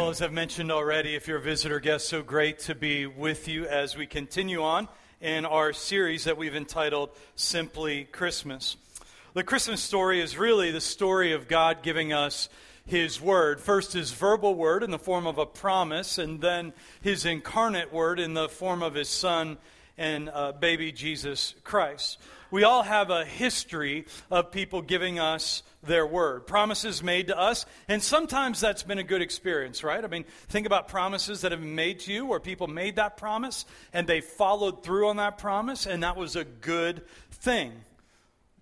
Well, as I've mentioned already, if you're a visitor guest, so great to be with you as we continue on in our series that we've entitled Simply Christmas. The Christmas story is really the story of God giving us His Word. First, His verbal Word in the form of a promise, and then His incarnate Word in the form of His Son and uh, baby Jesus Christ we all have a history of people giving us their word, promises made to us, and sometimes that's been a good experience, right? I mean, think about promises that have been made to you where people made that promise and they followed through on that promise, and that was a good thing.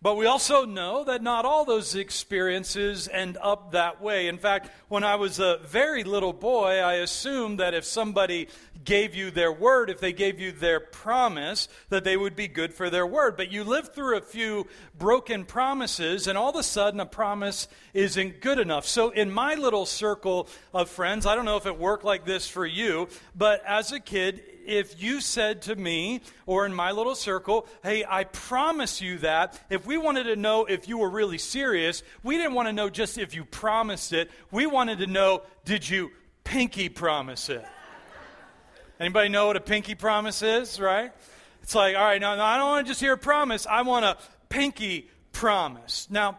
But we also know that not all those experiences end up that way. In fact, when I was a very little boy, I assumed that if somebody gave you their word, if they gave you their promise, that they would be good for their word. But you live through a few broken promises, and all of a sudden a promise isn't good enough. So, in my little circle of friends, I don't know if it worked like this for you, but as a kid, if you said to me or in my little circle, hey, I promise you that, if we wanted to know if you were really serious, we didn't want to know just if you promised it. We wanted to know, did you pinky promise it? Anybody know what a pinky promise is, right? It's like, all right, now, now I don't want to just hear a promise. I want a pinky promise. Now,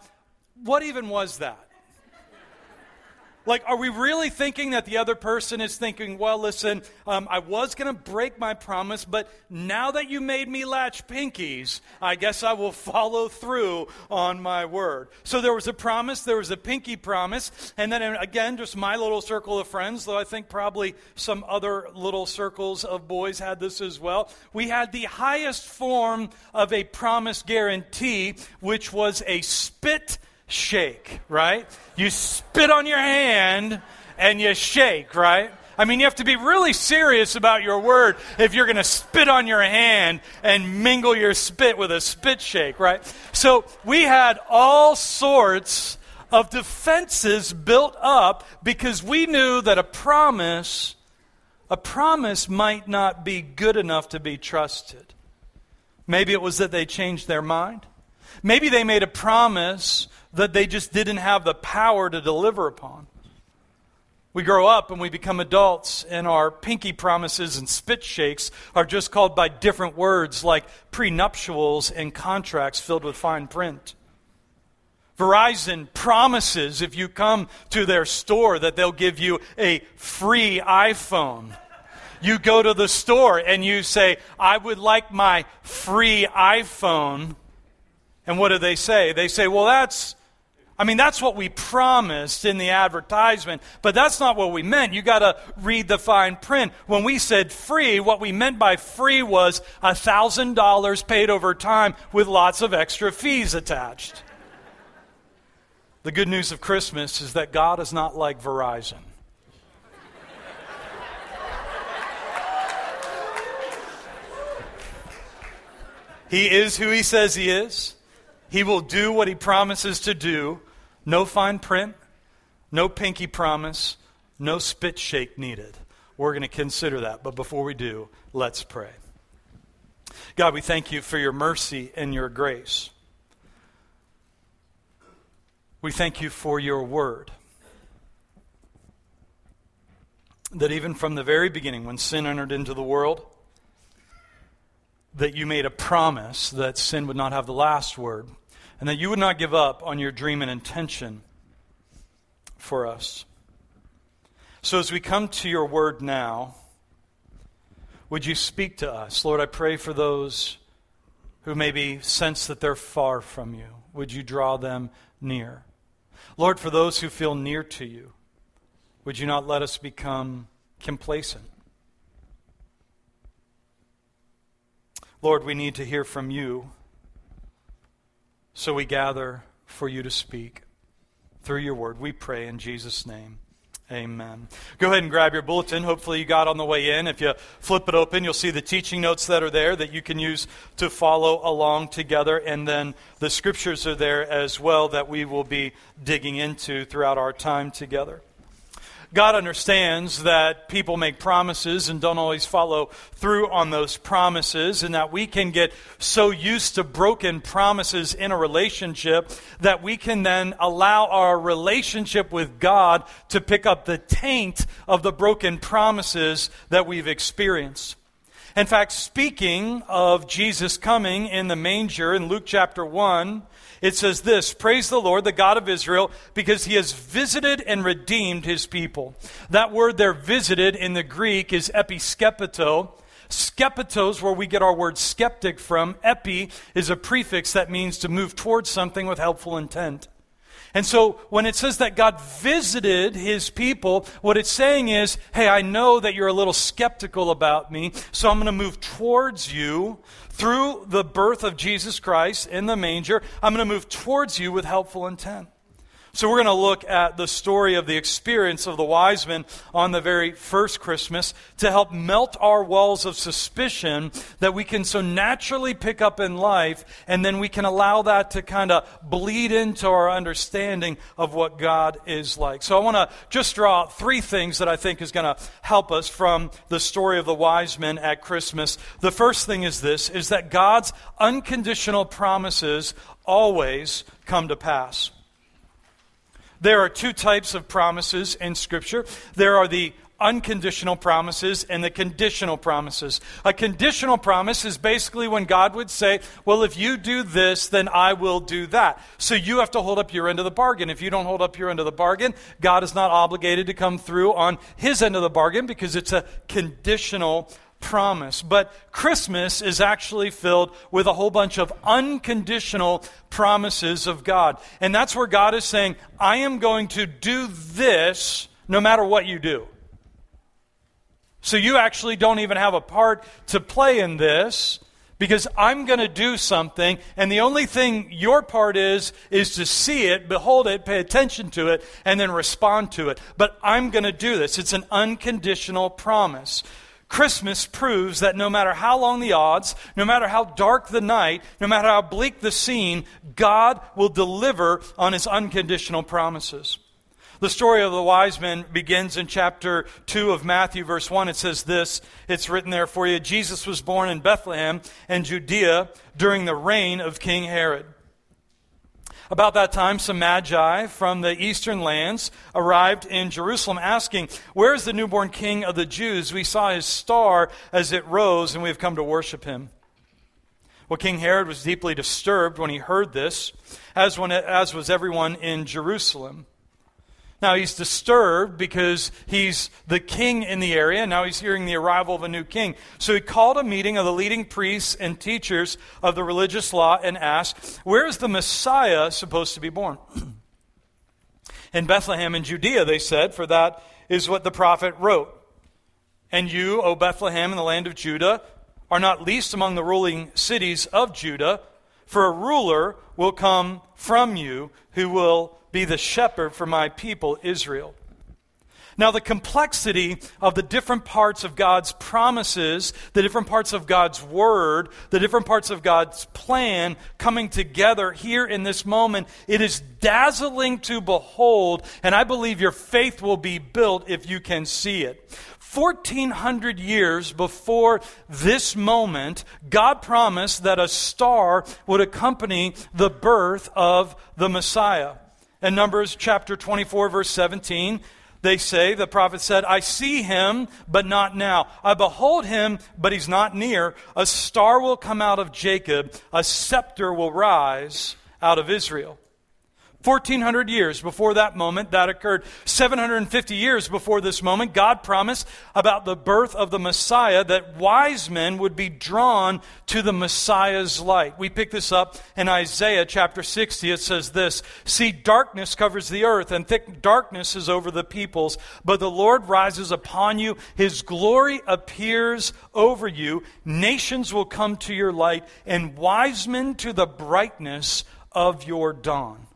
what even was that? Like, are we really thinking that the other person is thinking, well, listen, um, I was going to break my promise, but now that you made me latch pinkies, I guess I will follow through on my word. So there was a promise, there was a pinky promise, and then again, just my little circle of friends, though I think probably some other little circles of boys had this as well. We had the highest form of a promise guarantee, which was a spit shake, right? You spit on your hand and you shake, right? I mean, you have to be really serious about your word if you're going to spit on your hand and mingle your spit with a spit shake, right? So we had all sorts of defenses built up because we knew that a promise a promise might not be good enough to be trusted. Maybe it was that they changed their mind. Maybe they made a promise that they just didn't have the power to deliver upon. We grow up and we become adults, and our pinky promises and spit shakes are just called by different words like prenuptials and contracts filled with fine print. Verizon promises if you come to their store that they'll give you a free iPhone. You go to the store and you say, I would like my free iPhone. And what do they say? They say, well, that's I mean, that's what we promised in the advertisement, but that's not what we meant. You got to read the fine print. When we said free, what we meant by free was $1,000 paid over time with lots of extra fees attached. The good news of Christmas is that God is not like Verizon. He is who he says he is. He will do what he promises to do. No fine print, no pinky promise, no spit shake needed. We're going to consider that. But before we do, let's pray. God, we thank you for your mercy and your grace. We thank you for your word. That even from the very beginning, when sin entered into the world, that you made a promise that sin would not have the last word, and that you would not give up on your dream and intention for us. So, as we come to your word now, would you speak to us? Lord, I pray for those who maybe sense that they're far from you. Would you draw them near? Lord, for those who feel near to you, would you not let us become complacent? Lord, we need to hear from you. So we gather for you to speak through your word. We pray in Jesus' name. Amen. Go ahead and grab your bulletin. Hopefully, you got on the way in. If you flip it open, you'll see the teaching notes that are there that you can use to follow along together. And then the scriptures are there as well that we will be digging into throughout our time together. God understands that people make promises and don't always follow through on those promises, and that we can get so used to broken promises in a relationship that we can then allow our relationship with God to pick up the taint of the broken promises that we've experienced. In fact, speaking of Jesus coming in the manger in Luke chapter 1, it says this Praise the Lord, the God of Israel, because he has visited and redeemed his people. That word there, visited, in the Greek is episkepeto. Skepetos, where we get our word skeptic from. Epi is a prefix that means to move towards something with helpful intent. And so when it says that God visited his people, what it's saying is, hey, I know that you're a little skeptical about me, so I'm going to move towards you through the birth of Jesus Christ in the manger. I'm going to move towards you with helpful intent. So, we're going to look at the story of the experience of the wise men on the very first Christmas to help melt our walls of suspicion that we can so naturally pick up in life, and then we can allow that to kind of bleed into our understanding of what God is like. So, I want to just draw out three things that I think is going to help us from the story of the wise men at Christmas. The first thing is this is that God's unconditional promises always come to pass. There are two types of promises in Scripture. There are the unconditional promises and the conditional promises. A conditional promise is basically when God would say, Well, if you do this, then I will do that. So you have to hold up your end of the bargain. If you don't hold up your end of the bargain, God is not obligated to come through on his end of the bargain because it's a conditional promise. But Christmas is actually filled with a whole bunch of unconditional promises of God. And that's where God is saying, I am going to do this no matter what you do. So you actually don't even have a part to play in this because I'm going to do something, and the only thing your part is, is to see it, behold it, pay attention to it, and then respond to it. But I'm going to do this. It's an unconditional promise. Christmas proves that no matter how long the odds, no matter how dark the night, no matter how bleak the scene, God will deliver on his unconditional promises. The story of the wise men begins in chapter 2 of Matthew, verse 1. It says this It's written there for you Jesus was born in Bethlehem and Judea during the reign of King Herod. About that time, some magi from the eastern lands arrived in Jerusalem asking, Where is the newborn king of the Jews? We saw his star as it rose, and we have come to worship him. Well, King Herod was deeply disturbed when he heard this, as, when, as was everyone in Jerusalem. Now he's disturbed because he's the king in the area. And now he's hearing the arrival of a new king. So he called a meeting of the leading priests and teachers of the religious law and asked, Where is the Messiah supposed to be born? in Bethlehem in Judea, they said, for that is what the prophet wrote. And you, O Bethlehem in the land of Judah, are not least among the ruling cities of Judah, for a ruler will come from you who will be the shepherd for my people, Israel. Now, the complexity of the different parts of God's promises, the different parts of God's word, the different parts of God's plan coming together here in this moment, it is dazzling to behold, and I believe your faith will be built if you can see it. 1400 years before this moment, God promised that a star would accompany the birth of the Messiah. In Numbers chapter 24, verse 17, they say, the prophet said, I see him, but not now. I behold him, but he's not near. A star will come out of Jacob, a scepter will rise out of Israel. 1400 years before that moment, that occurred. 750 years before this moment, God promised about the birth of the Messiah that wise men would be drawn to the Messiah's light. We pick this up in Isaiah chapter 60. It says this See, darkness covers the earth, and thick darkness is over the peoples, but the Lord rises upon you. His glory appears over you. Nations will come to your light, and wise men to the brightness of your dawn.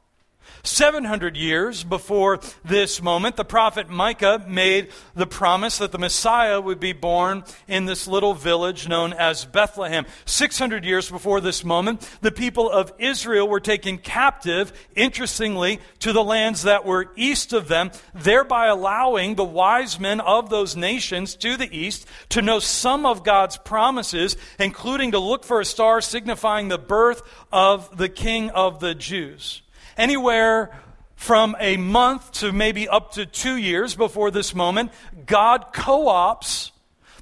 700 years before this moment, the prophet Micah made the promise that the Messiah would be born in this little village known as Bethlehem. 600 years before this moment, the people of Israel were taken captive, interestingly, to the lands that were east of them, thereby allowing the wise men of those nations to the east to know some of God's promises, including to look for a star signifying the birth of the King of the Jews anywhere from a month to maybe up to two years before this moment, God co ops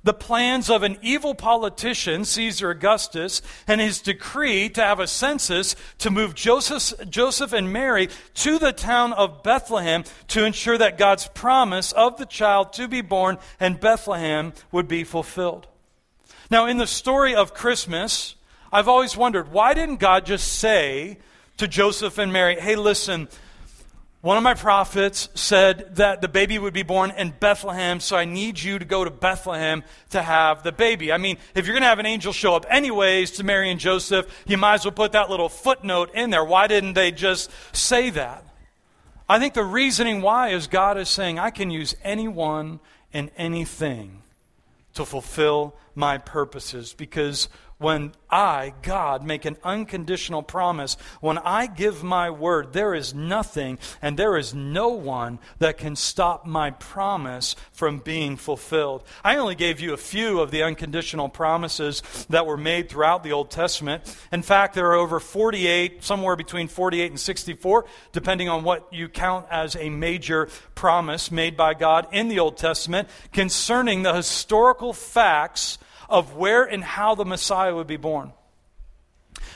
the plans of an evil politician, Caesar Augustus, and his decree to have a census to move Joseph, Joseph and Mary to the town of Bethlehem to ensure that God's promise of the child to be born in Bethlehem would be fulfilled. Now, in the story of Christmas, I've always wondered why didn't God just say to Joseph and Mary, hey, listen, one of my prophets said that the baby would be born in Bethlehem, so I need you to go to Bethlehem to have the baby. I mean, if you're going to have an angel show up anyways to Mary and Joseph, you might as well put that little footnote in there. Why didn't they just say that? I think the reasoning why is God is saying, I can use anyone and anything to fulfill my purposes because when I, God, make an unconditional promise, when I give my word, there is nothing and there is no one that can stop my promise from being fulfilled. I only gave you a few of the unconditional promises that were made throughout the Old Testament. In fact, there are over 48, somewhere between 48 and 64, depending on what you count as a major promise made by God in the Old Testament concerning the historical facts of where and how the Messiah would be born.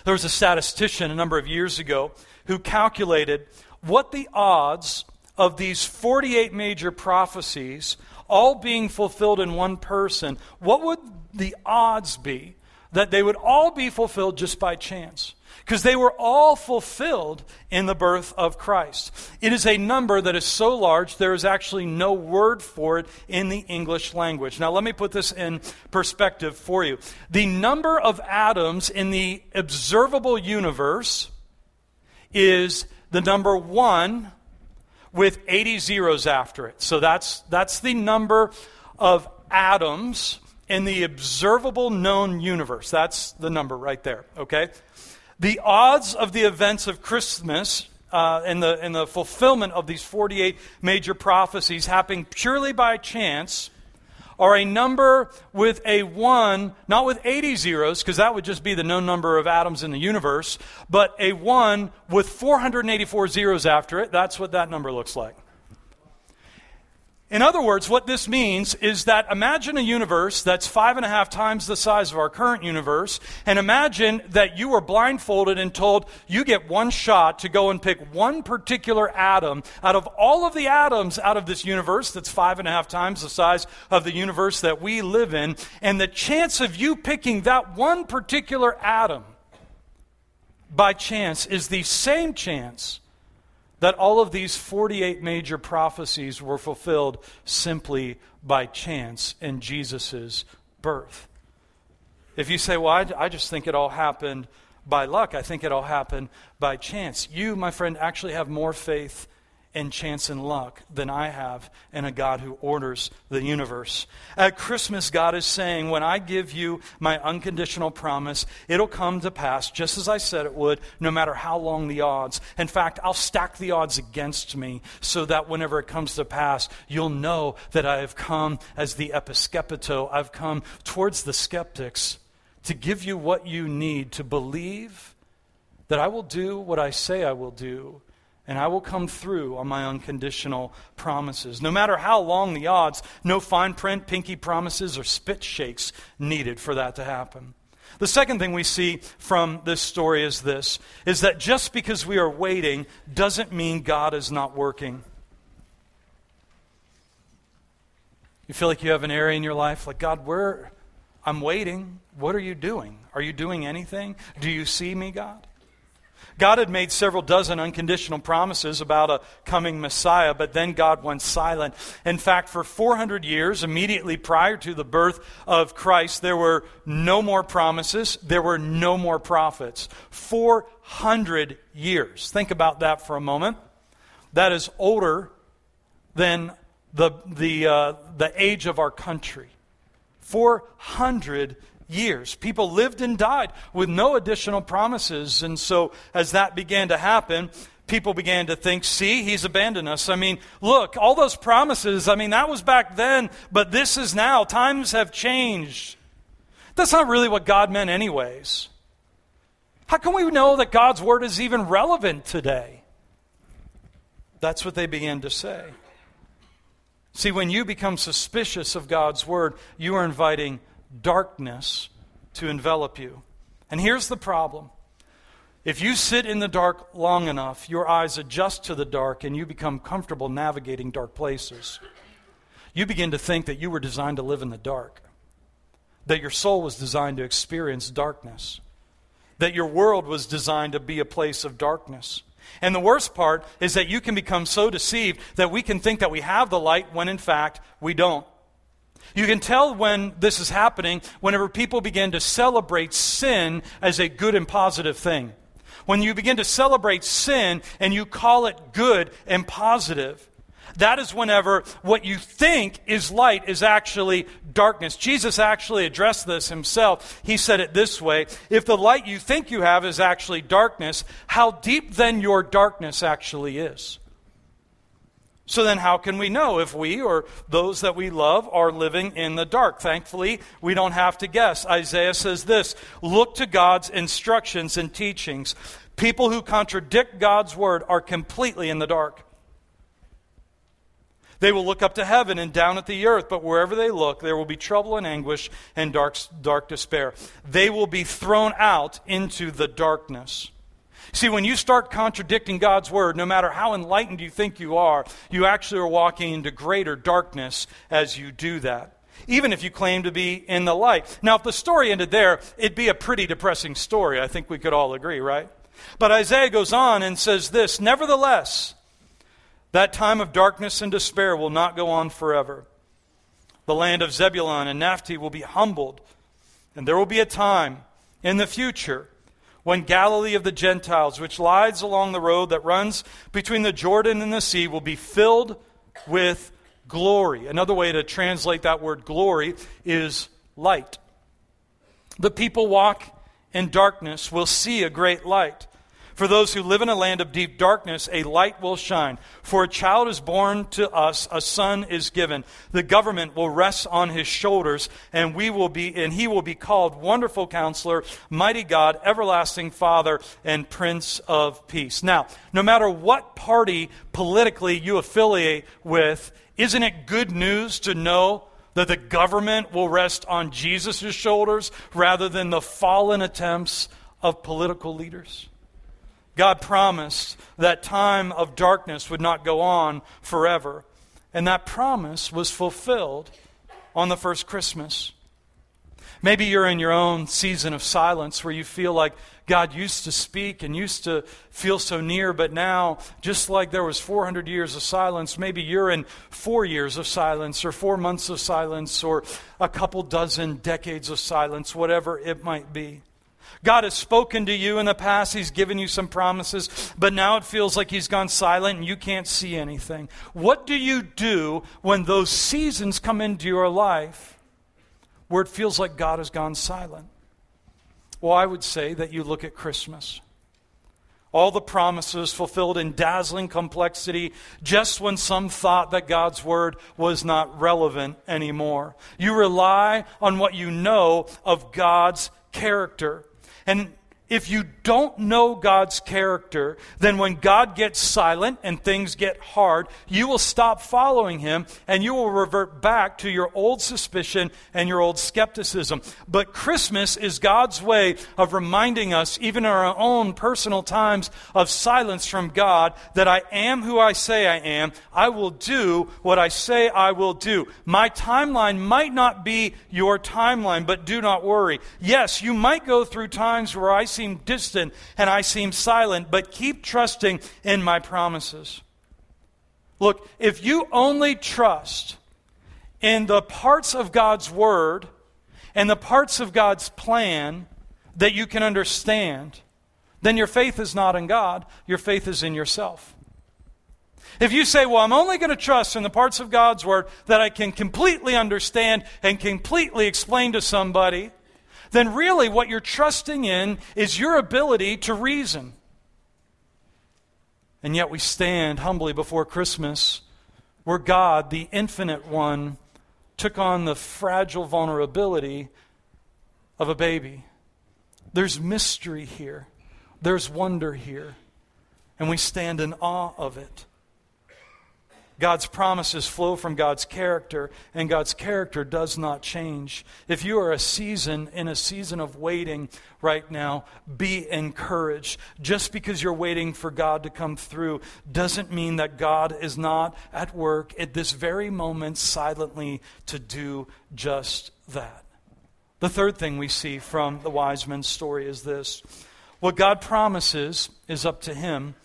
There was a statistician a number of years ago who calculated what the odds of these 48 major prophecies all being fulfilled in one person, what would the odds be that they would all be fulfilled just by chance? Because they were all fulfilled in the birth of Christ. It is a number that is so large, there is actually no word for it in the English language. Now, let me put this in perspective for you. The number of atoms in the observable universe is the number one with 80 zeros after it. So that's, that's the number of atoms in the observable known universe. That's the number right there, okay? The odds of the events of Christmas uh, and, the, and the fulfillment of these 48 major prophecies happening purely by chance are a number with a 1, not with 80 zeros, because that would just be the known number of atoms in the universe, but a 1 with 484 zeros after it. That's what that number looks like. In other words, what this means is that imagine a universe that's five and a half times the size of our current universe, and imagine that you were blindfolded and told you get one shot to go and pick one particular atom out of all of the atoms out of this universe that's five and a half times the size of the universe that we live in, and the chance of you picking that one particular atom by chance is the same chance that all of these 48 major prophecies were fulfilled simply by chance in Jesus' birth. If you say, well, I, I, just think it all happened by luck, I think it all happened by chance, you, my friend, actually have more faith in chance and luck than I have in a God who orders the universe. At Christmas, God is saying, When I give you my unconditional promise, it'll come to pass just as I said it would, no matter how long the odds. In fact, I'll stack the odds against me so that whenever it comes to pass, you'll know that I have come as the episkepto. I've come towards the skeptics to give you what you need to believe that I will do what I say I will do and I will come through on my unconditional promises. No matter how long the odds, no fine print, pinky promises, or spit shakes needed for that to happen. The second thing we see from this story is this is that just because we are waiting doesn't mean God is not working. You feel like you have an area in your life like God, where I'm waiting. What are you doing? Are you doing anything? Do you see me, God? God had made several dozen unconditional promises about a coming Messiah, but then God went silent. In fact, for 400 years, immediately prior to the birth of Christ, there were no more promises, there were no more prophets. 400 years. Think about that for a moment. That is older than the, the, uh, the age of our country. 400 years. People lived and died with no additional promises. And so, as that began to happen, people began to think, see, he's abandoned us. I mean, look, all those promises, I mean, that was back then, but this is now. Times have changed. That's not really what God meant, anyways. How can we know that God's word is even relevant today? That's what they began to say. See, when you become suspicious of God's word, you are inviting darkness to envelop you. And here's the problem if you sit in the dark long enough, your eyes adjust to the dark and you become comfortable navigating dark places. You begin to think that you were designed to live in the dark, that your soul was designed to experience darkness, that your world was designed to be a place of darkness. And the worst part is that you can become so deceived that we can think that we have the light when in fact we don't. You can tell when this is happening whenever people begin to celebrate sin as a good and positive thing. When you begin to celebrate sin and you call it good and positive. That is whenever what you think is light is actually darkness. Jesus actually addressed this himself. He said it this way If the light you think you have is actually darkness, how deep then your darkness actually is? So then, how can we know if we or those that we love are living in the dark? Thankfully, we don't have to guess. Isaiah says this Look to God's instructions and teachings. People who contradict God's word are completely in the dark. They will look up to heaven and down at the earth, but wherever they look, there will be trouble and anguish and dark, dark despair. They will be thrown out into the darkness. See, when you start contradicting God's word, no matter how enlightened you think you are, you actually are walking into greater darkness as you do that. Even if you claim to be in the light. Now, if the story ended there, it'd be a pretty depressing story. I think we could all agree, right? But Isaiah goes on and says this Nevertheless, that time of darkness and despair will not go on forever. The land of Zebulun and Naphtali will be humbled, and there will be a time in the future when Galilee of the Gentiles, which lies along the road that runs between the Jordan and the sea, will be filled with glory. Another way to translate that word glory is light. The people walk in darkness will see a great light. For those who live in a land of deep darkness, a light will shine. For a child is born to us, a son is given. The government will rest on his shoulders, and we will be and he will be called Wonderful Counselor, Mighty God, Everlasting Father, and Prince of Peace. Now, no matter what party politically you affiliate with, isn't it good news to know that the government will rest on Jesus' shoulders rather than the fallen attempts of political leaders? God promised that time of darkness would not go on forever. And that promise was fulfilled on the first Christmas. Maybe you're in your own season of silence where you feel like God used to speak and used to feel so near, but now, just like there was 400 years of silence, maybe you're in four years of silence, or four months of silence, or a couple dozen decades of silence, whatever it might be. God has spoken to you in the past. He's given you some promises, but now it feels like He's gone silent and you can't see anything. What do you do when those seasons come into your life where it feels like God has gone silent? Well, I would say that you look at Christmas. All the promises fulfilled in dazzling complexity just when some thought that God's word was not relevant anymore. You rely on what you know of God's character. And if you don't know God's character, then when God gets silent and things get hard, you will stop following Him and you will revert back to your old suspicion and your old skepticism. But Christmas is God's way of reminding us, even in our own personal times of silence from God, that I am who I say I am. I will do what I say I will do. My timeline might not be your timeline, but do not worry. Yes, you might go through times where I seem distant and I seem silent, but keep trusting in my promises. Look, if you only trust in the parts of God's word and the parts of God's plan that you can understand, then your faith is not in God, your faith is in yourself. If you say, Well, I'm only going to trust in the parts of God's Word that I can completely understand and completely explain to somebody, then really what you're trusting in is your ability to reason. And yet we stand humbly before Christmas where God, the infinite one, took on the fragile vulnerability of a baby. There's mystery here, there's wonder here, and we stand in awe of it. God's promises flow from God's character, and God's character does not change. If you are a season in a season of waiting right now, be encouraged. Just because you're waiting for God to come through doesn't mean that God is not at work at this very moment silently to do just that. The third thing we see from the wise men's story is this what God promises is up to him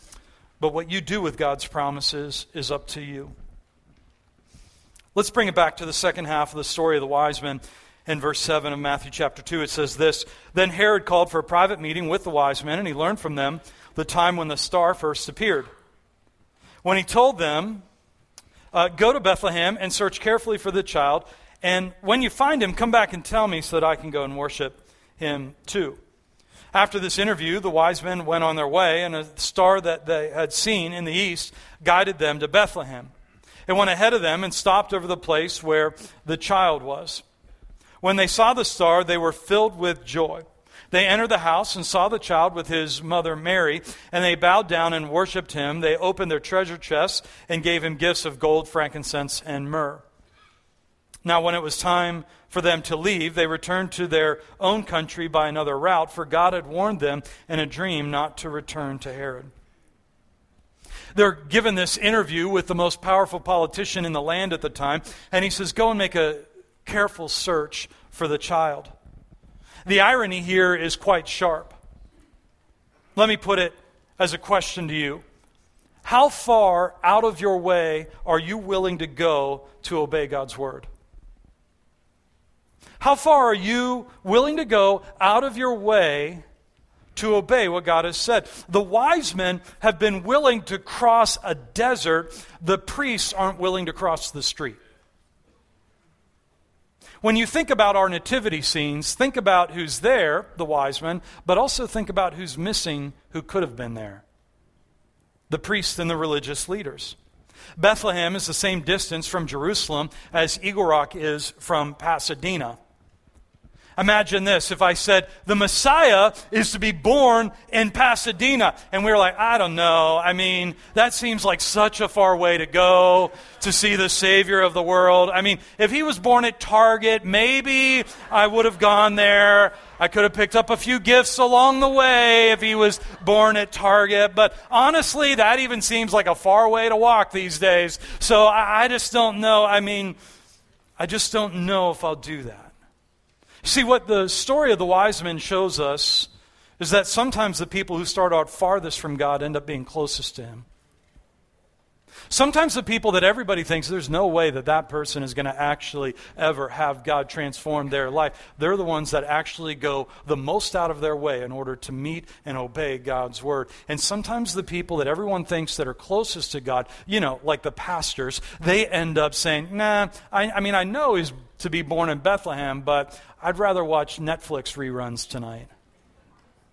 but what you do with God's promises is up to you. Let's bring it back to the second half of the story of the wise men. In verse 7 of Matthew chapter 2, it says this Then Herod called for a private meeting with the wise men, and he learned from them the time when the star first appeared. When he told them, uh, Go to Bethlehem and search carefully for the child, and when you find him, come back and tell me so that I can go and worship him too. After this interview, the wise men went on their way, and a star that they had seen in the east guided them to Bethlehem. It went ahead of them and stopped over the place where the child was. When they saw the star, they were filled with joy. They entered the house and saw the child with his mother Mary, and they bowed down and worshipped him. They opened their treasure chests and gave him gifts of gold, frankincense, and myrrh. Now, when it was time for them to leave, they returned to their own country by another route, for God had warned them in a dream not to return to Herod. They're given this interview with the most powerful politician in the land at the time, and he says, Go and make a careful search for the child. The irony here is quite sharp. Let me put it as a question to you How far out of your way are you willing to go to obey God's word? How far are you willing to go out of your way to obey what God has said? The wise men have been willing to cross a desert, the priests aren't willing to cross the street. When you think about our nativity scenes, think about who's there, the wise men, but also think about who's missing who could have been there the priests and the religious leaders. Bethlehem is the same distance from Jerusalem as Eagle Rock is from Pasadena. Imagine this if I said, the Messiah is to be born in Pasadena. And we were like, I don't know. I mean, that seems like such a far way to go to see the Savior of the world. I mean, if he was born at Target, maybe I would have gone there. I could have picked up a few gifts along the way if he was born at Target. But honestly, that even seems like a far way to walk these days. So I, I just don't know. I mean, I just don't know if I'll do that. See, what the story of the wise men shows us is that sometimes the people who start out farthest from God end up being closest to Him. Sometimes the people that everybody thinks there's no way that that person is going to actually ever have God transform their life, they're the ones that actually go the most out of their way in order to meet and obey God's word. And sometimes the people that everyone thinks that are closest to God, you know, like the pastors, they end up saying, nah, I, I mean, I know he's to be born in Bethlehem, but I'd rather watch Netflix reruns tonight.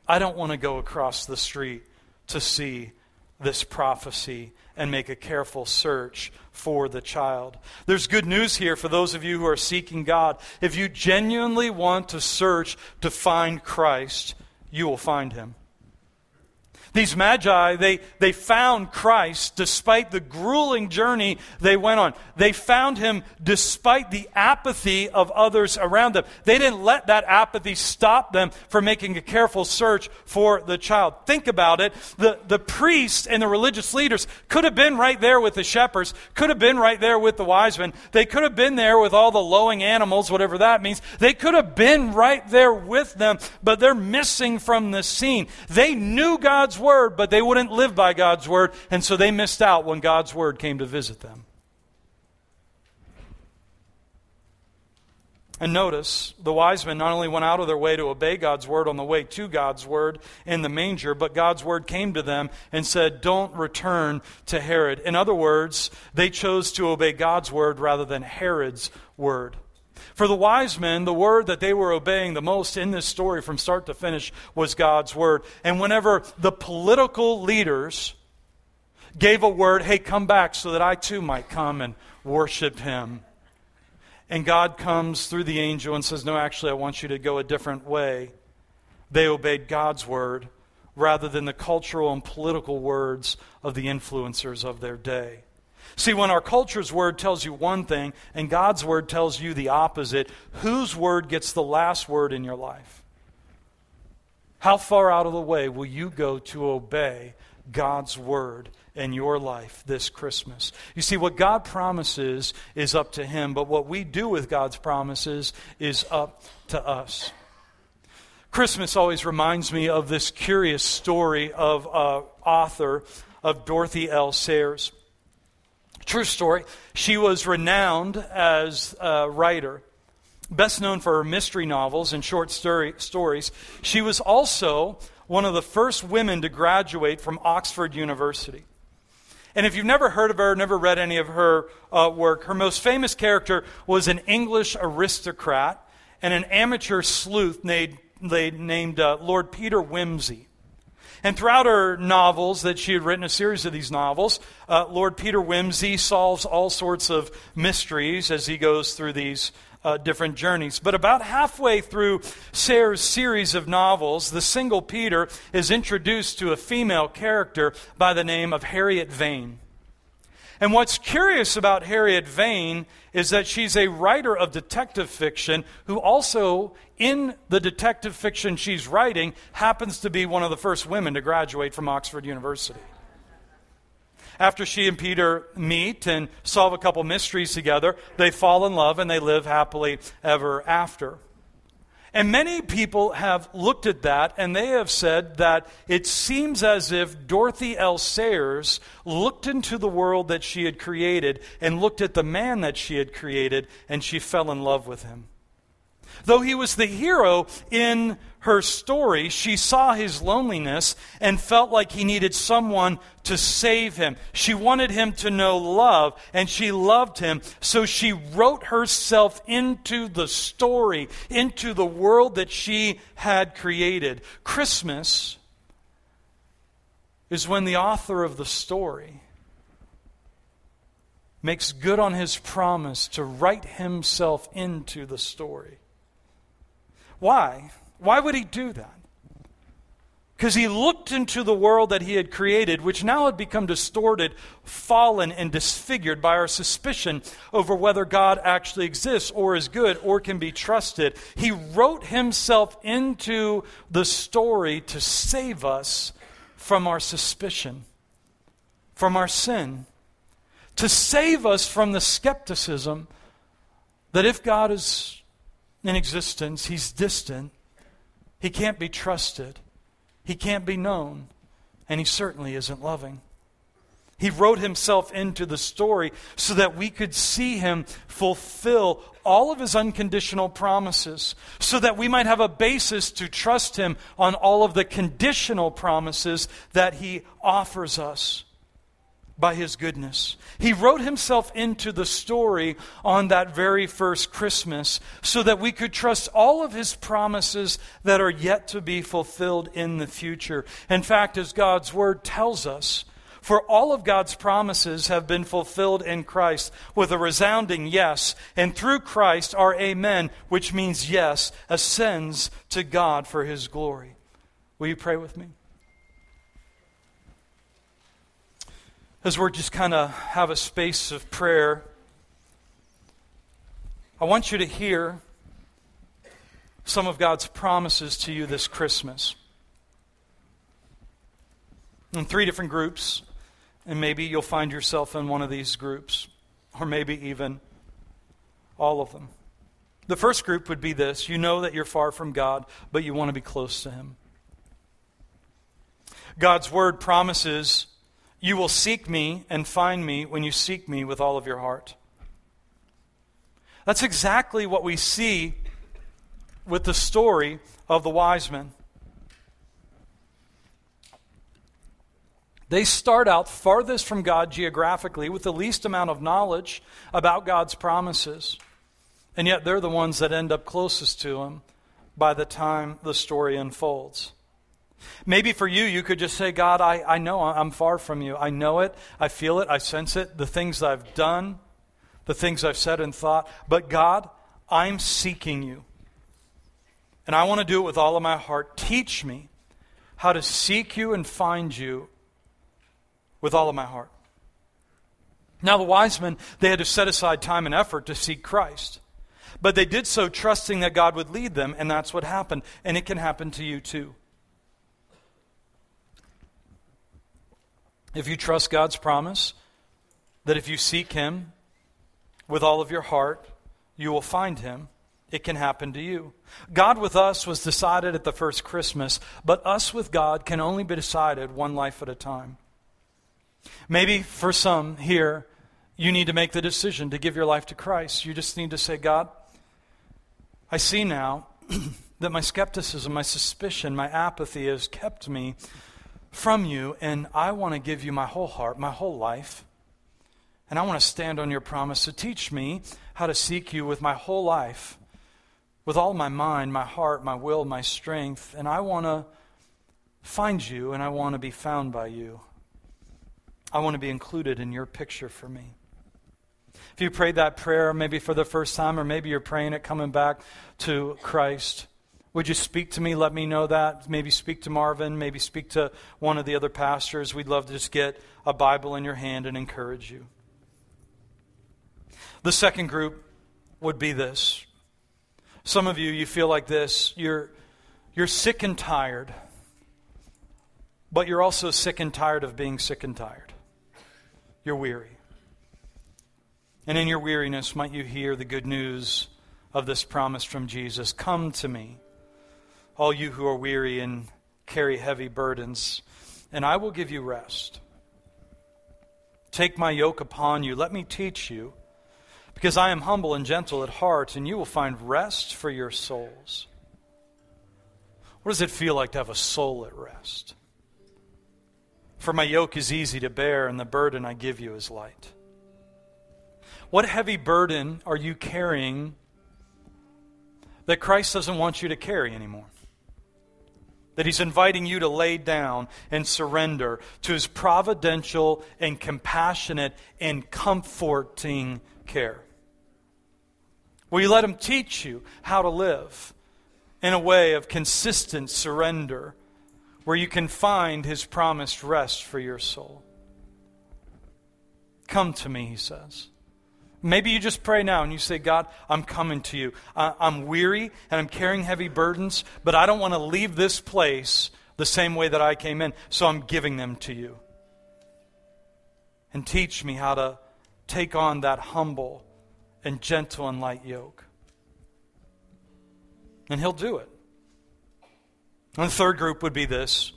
I don't want to go across the street to see this prophecy and make a careful search for the child. There's good news here for those of you who are seeking God. If you genuinely want to search to find Christ, you will find him. These magi, they, they found Christ despite the grueling journey they went on. They found him despite the apathy of others around them. They didn't let that apathy stop them from making a careful search for the child. Think about it. The, the priests and the religious leaders could have been right there with the shepherds, could have been right there with the wise men. They could have been there with all the lowing animals, whatever that means. They could have been right there with them, but they're missing from the scene. They knew God's word word, but they wouldn't live by God's word, and so they missed out when God's word came to visit them. And notice, the wise men not only went out of their way to obey God's word on the way to God's word in the manger, but God's word came to them and said, Don't return to Herod. In other words, they chose to obey God's word rather than Herod's word. For the wise men, the word that they were obeying the most in this story from start to finish was God's word. And whenever the political leaders gave a word, hey, come back so that I too might come and worship him. And God comes through the angel and says, No, actually, I want you to go a different way. They obeyed God's word rather than the cultural and political words of the influencers of their day. See, when our culture's word tells you one thing and God's word tells you the opposite, whose word gets the last word in your life? How far out of the way will you go to obey God's word in your life this Christmas? You see, what God promises is up to Him, but what we do with God's promises is up to us. Christmas always reminds me of this curious story of an author of Dorothy L. Sayers. True story. She was renowned as a writer, best known for her mystery novels and short story, stories. She was also one of the first women to graduate from Oxford University. And if you've never heard of her, never read any of her uh, work, her most famous character was an English aristocrat and an amateur sleuth named, named uh, Lord Peter Wimsey. And throughout her novels, that she had written a series of these novels, uh, Lord Peter Wimsey solves all sorts of mysteries as he goes through these uh, different journeys. But about halfway through Sayers' series of novels, the single Peter is introduced to a female character by the name of Harriet Vane. And what's curious about Harriet Vane is that she's a writer of detective fiction who also, in the detective fiction she's writing, happens to be one of the first women to graduate from Oxford University. After she and Peter meet and solve a couple mysteries together, they fall in love and they live happily ever after. And many people have looked at that and they have said that it seems as if Dorothy L. Sayers looked into the world that she had created and looked at the man that she had created and she fell in love with him. Though he was the hero in her story, she saw his loneliness and felt like he needed someone to save him. She wanted him to know love, and she loved him. So she wrote herself into the story, into the world that she had created. Christmas is when the author of the story makes good on his promise to write himself into the story. Why? Why would he do that? Because he looked into the world that he had created, which now had become distorted, fallen, and disfigured by our suspicion over whether God actually exists or is good or can be trusted. He wrote himself into the story to save us from our suspicion, from our sin, to save us from the skepticism that if God is in existence. He's distant. He can't be trusted. He can't be known. And he certainly isn't loving. He wrote himself into the story so that we could see him fulfill all of his unconditional promises, so that we might have a basis to trust him on all of the conditional promises that he offers us by his goodness. He wrote himself into the story on that very first Christmas so that we could trust all of his promises that are yet to be fulfilled in the future. In fact, as God's word tells us, for all of God's promises have been fulfilled in Christ with a resounding yes, and through Christ our amen, which means yes, ascends to God for his glory. Will you pray with me? As we're just kind of have a space of prayer, I want you to hear some of God's promises to you this Christmas. In three different groups, and maybe you'll find yourself in one of these groups, or maybe even all of them. The first group would be this you know that you're far from God, but you want to be close to Him. God's word promises you will seek me and find me when you seek me with all of your heart. That's exactly what we see with the story of the wise men. They start out farthest from God geographically with the least amount of knowledge about God's promises. And yet they're the ones that end up closest to Him by the time the story unfolds. Maybe for you, you could just say, God, I, I know I'm far from you. I know it. I feel it. I sense it. The things I've done, the things I've said and thought. But God, I'm seeking you. And I want to do it with all of my heart. Teach me how to seek you and find you with all of my heart. Now, the wise men, they had to set aside time and effort to seek Christ. But they did so trusting that God would lead them, and that's what happened. And it can happen to you too. If you trust God's promise that if you seek Him with all of your heart, you will find Him, it can happen to you. God with us was decided at the first Christmas, but us with God can only be decided one life at a time. Maybe for some here, you need to make the decision to give your life to Christ. You just need to say, God, I see now that my skepticism, my suspicion, my apathy has kept me from you, and I want to give you my whole heart, my whole life. And I want to stand on your promise to teach me how to seek you with my whole life, with all my mind, my heart, my will, my strength. And I want to find you, and I want to be found by you. I want to be included in your picture for me. If you prayed that prayer, maybe for the first time, or maybe you're praying it coming back to Christ, would you speak to me? Let me know that. Maybe speak to Marvin. Maybe speak to one of the other pastors. We'd love to just get a Bible in your hand and encourage you. The second group would be this. Some of you, you feel like this. You're, you're sick and tired, but you're also sick and tired of being sick and tired. You're weary. And in your weariness, might you hear the good news of this promise from Jesus Come to me all you who are weary and carry heavy burdens, and I will give you rest. Take my yoke upon you. Let me teach you, because I am humble and gentle at heart, and you will find rest for your souls. What does it feel like to have a soul at rest? For my yoke is easy to bear, and the burden I give you is light. What heavy burden are you carrying that Christ doesn't want you to carry anymore? That He's inviting you to lay down and surrender to His providential and compassionate and comforting care. Will you let Him teach you how to live in a way of consistent surrender where you can find His promised rest for your soul? Come to me, He says. Maybe you just pray now and you say, God, I'm coming to you. I'm weary and I'm carrying heavy burdens, but I don't want to leave this place the same way that I came in, so I'm giving them to you. And teach me how to take on that humble and gentle and light yoke. And He'll do it. And the third group would be this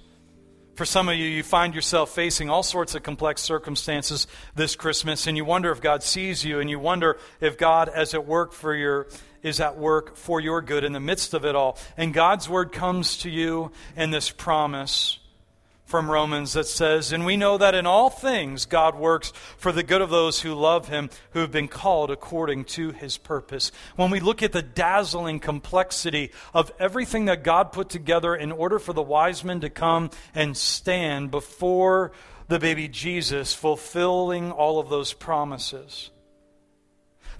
for some of you, you find yourself facing all sorts of complex circumstances this Christmas, and you wonder if God sees you, and you wonder if God, as at work for your, is at work for your good in the midst of it all. And God's word comes to you in this promise from Romans that says, And we know that in all things God works for the good of those who love him, who have been called according to his purpose. When we look at the dazzling complexity of everything that God put together in order for the wise men to come and stand before the baby Jesus, fulfilling all of those promises.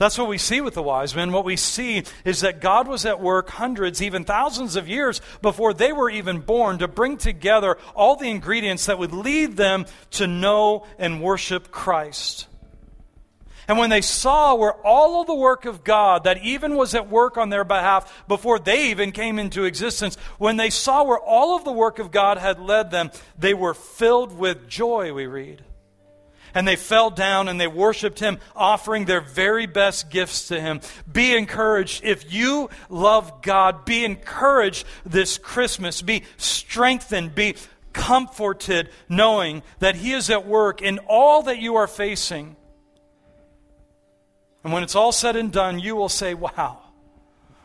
That's what we see with the wise men. What we see is that God was at work hundreds, even thousands of years before they were even born to bring together all the ingredients that would lead them to know and worship Christ. And when they saw where all of the work of God that even was at work on their behalf before they even came into existence, when they saw where all of the work of God had led them, they were filled with joy, we read. And they fell down and they worshiped him, offering their very best gifts to him. Be encouraged. If you love God, be encouraged this Christmas. Be strengthened. Be comforted knowing that he is at work in all that you are facing. And when it's all said and done, you will say, Wow,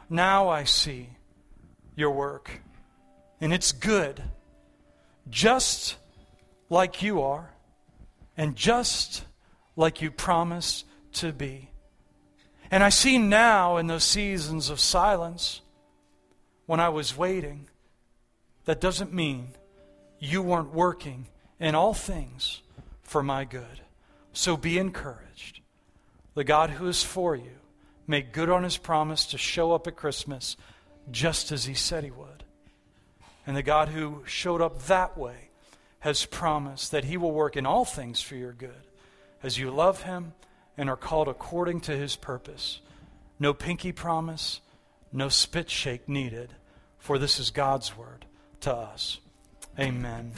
now I see your work. And it's good, just like you are and just like you promised to be. And I see now in those seasons of silence, when I was waiting, that doesn't mean you weren't working in all things for my good. So be encouraged. The God who is for you made good on his promise to show up at Christmas just as he said he would. And the God who showed up that way has promised that he will work in all things for your good as you love him and are called according to his purpose. No pinky promise, no spit shake needed, for this is God's word to us. Amen.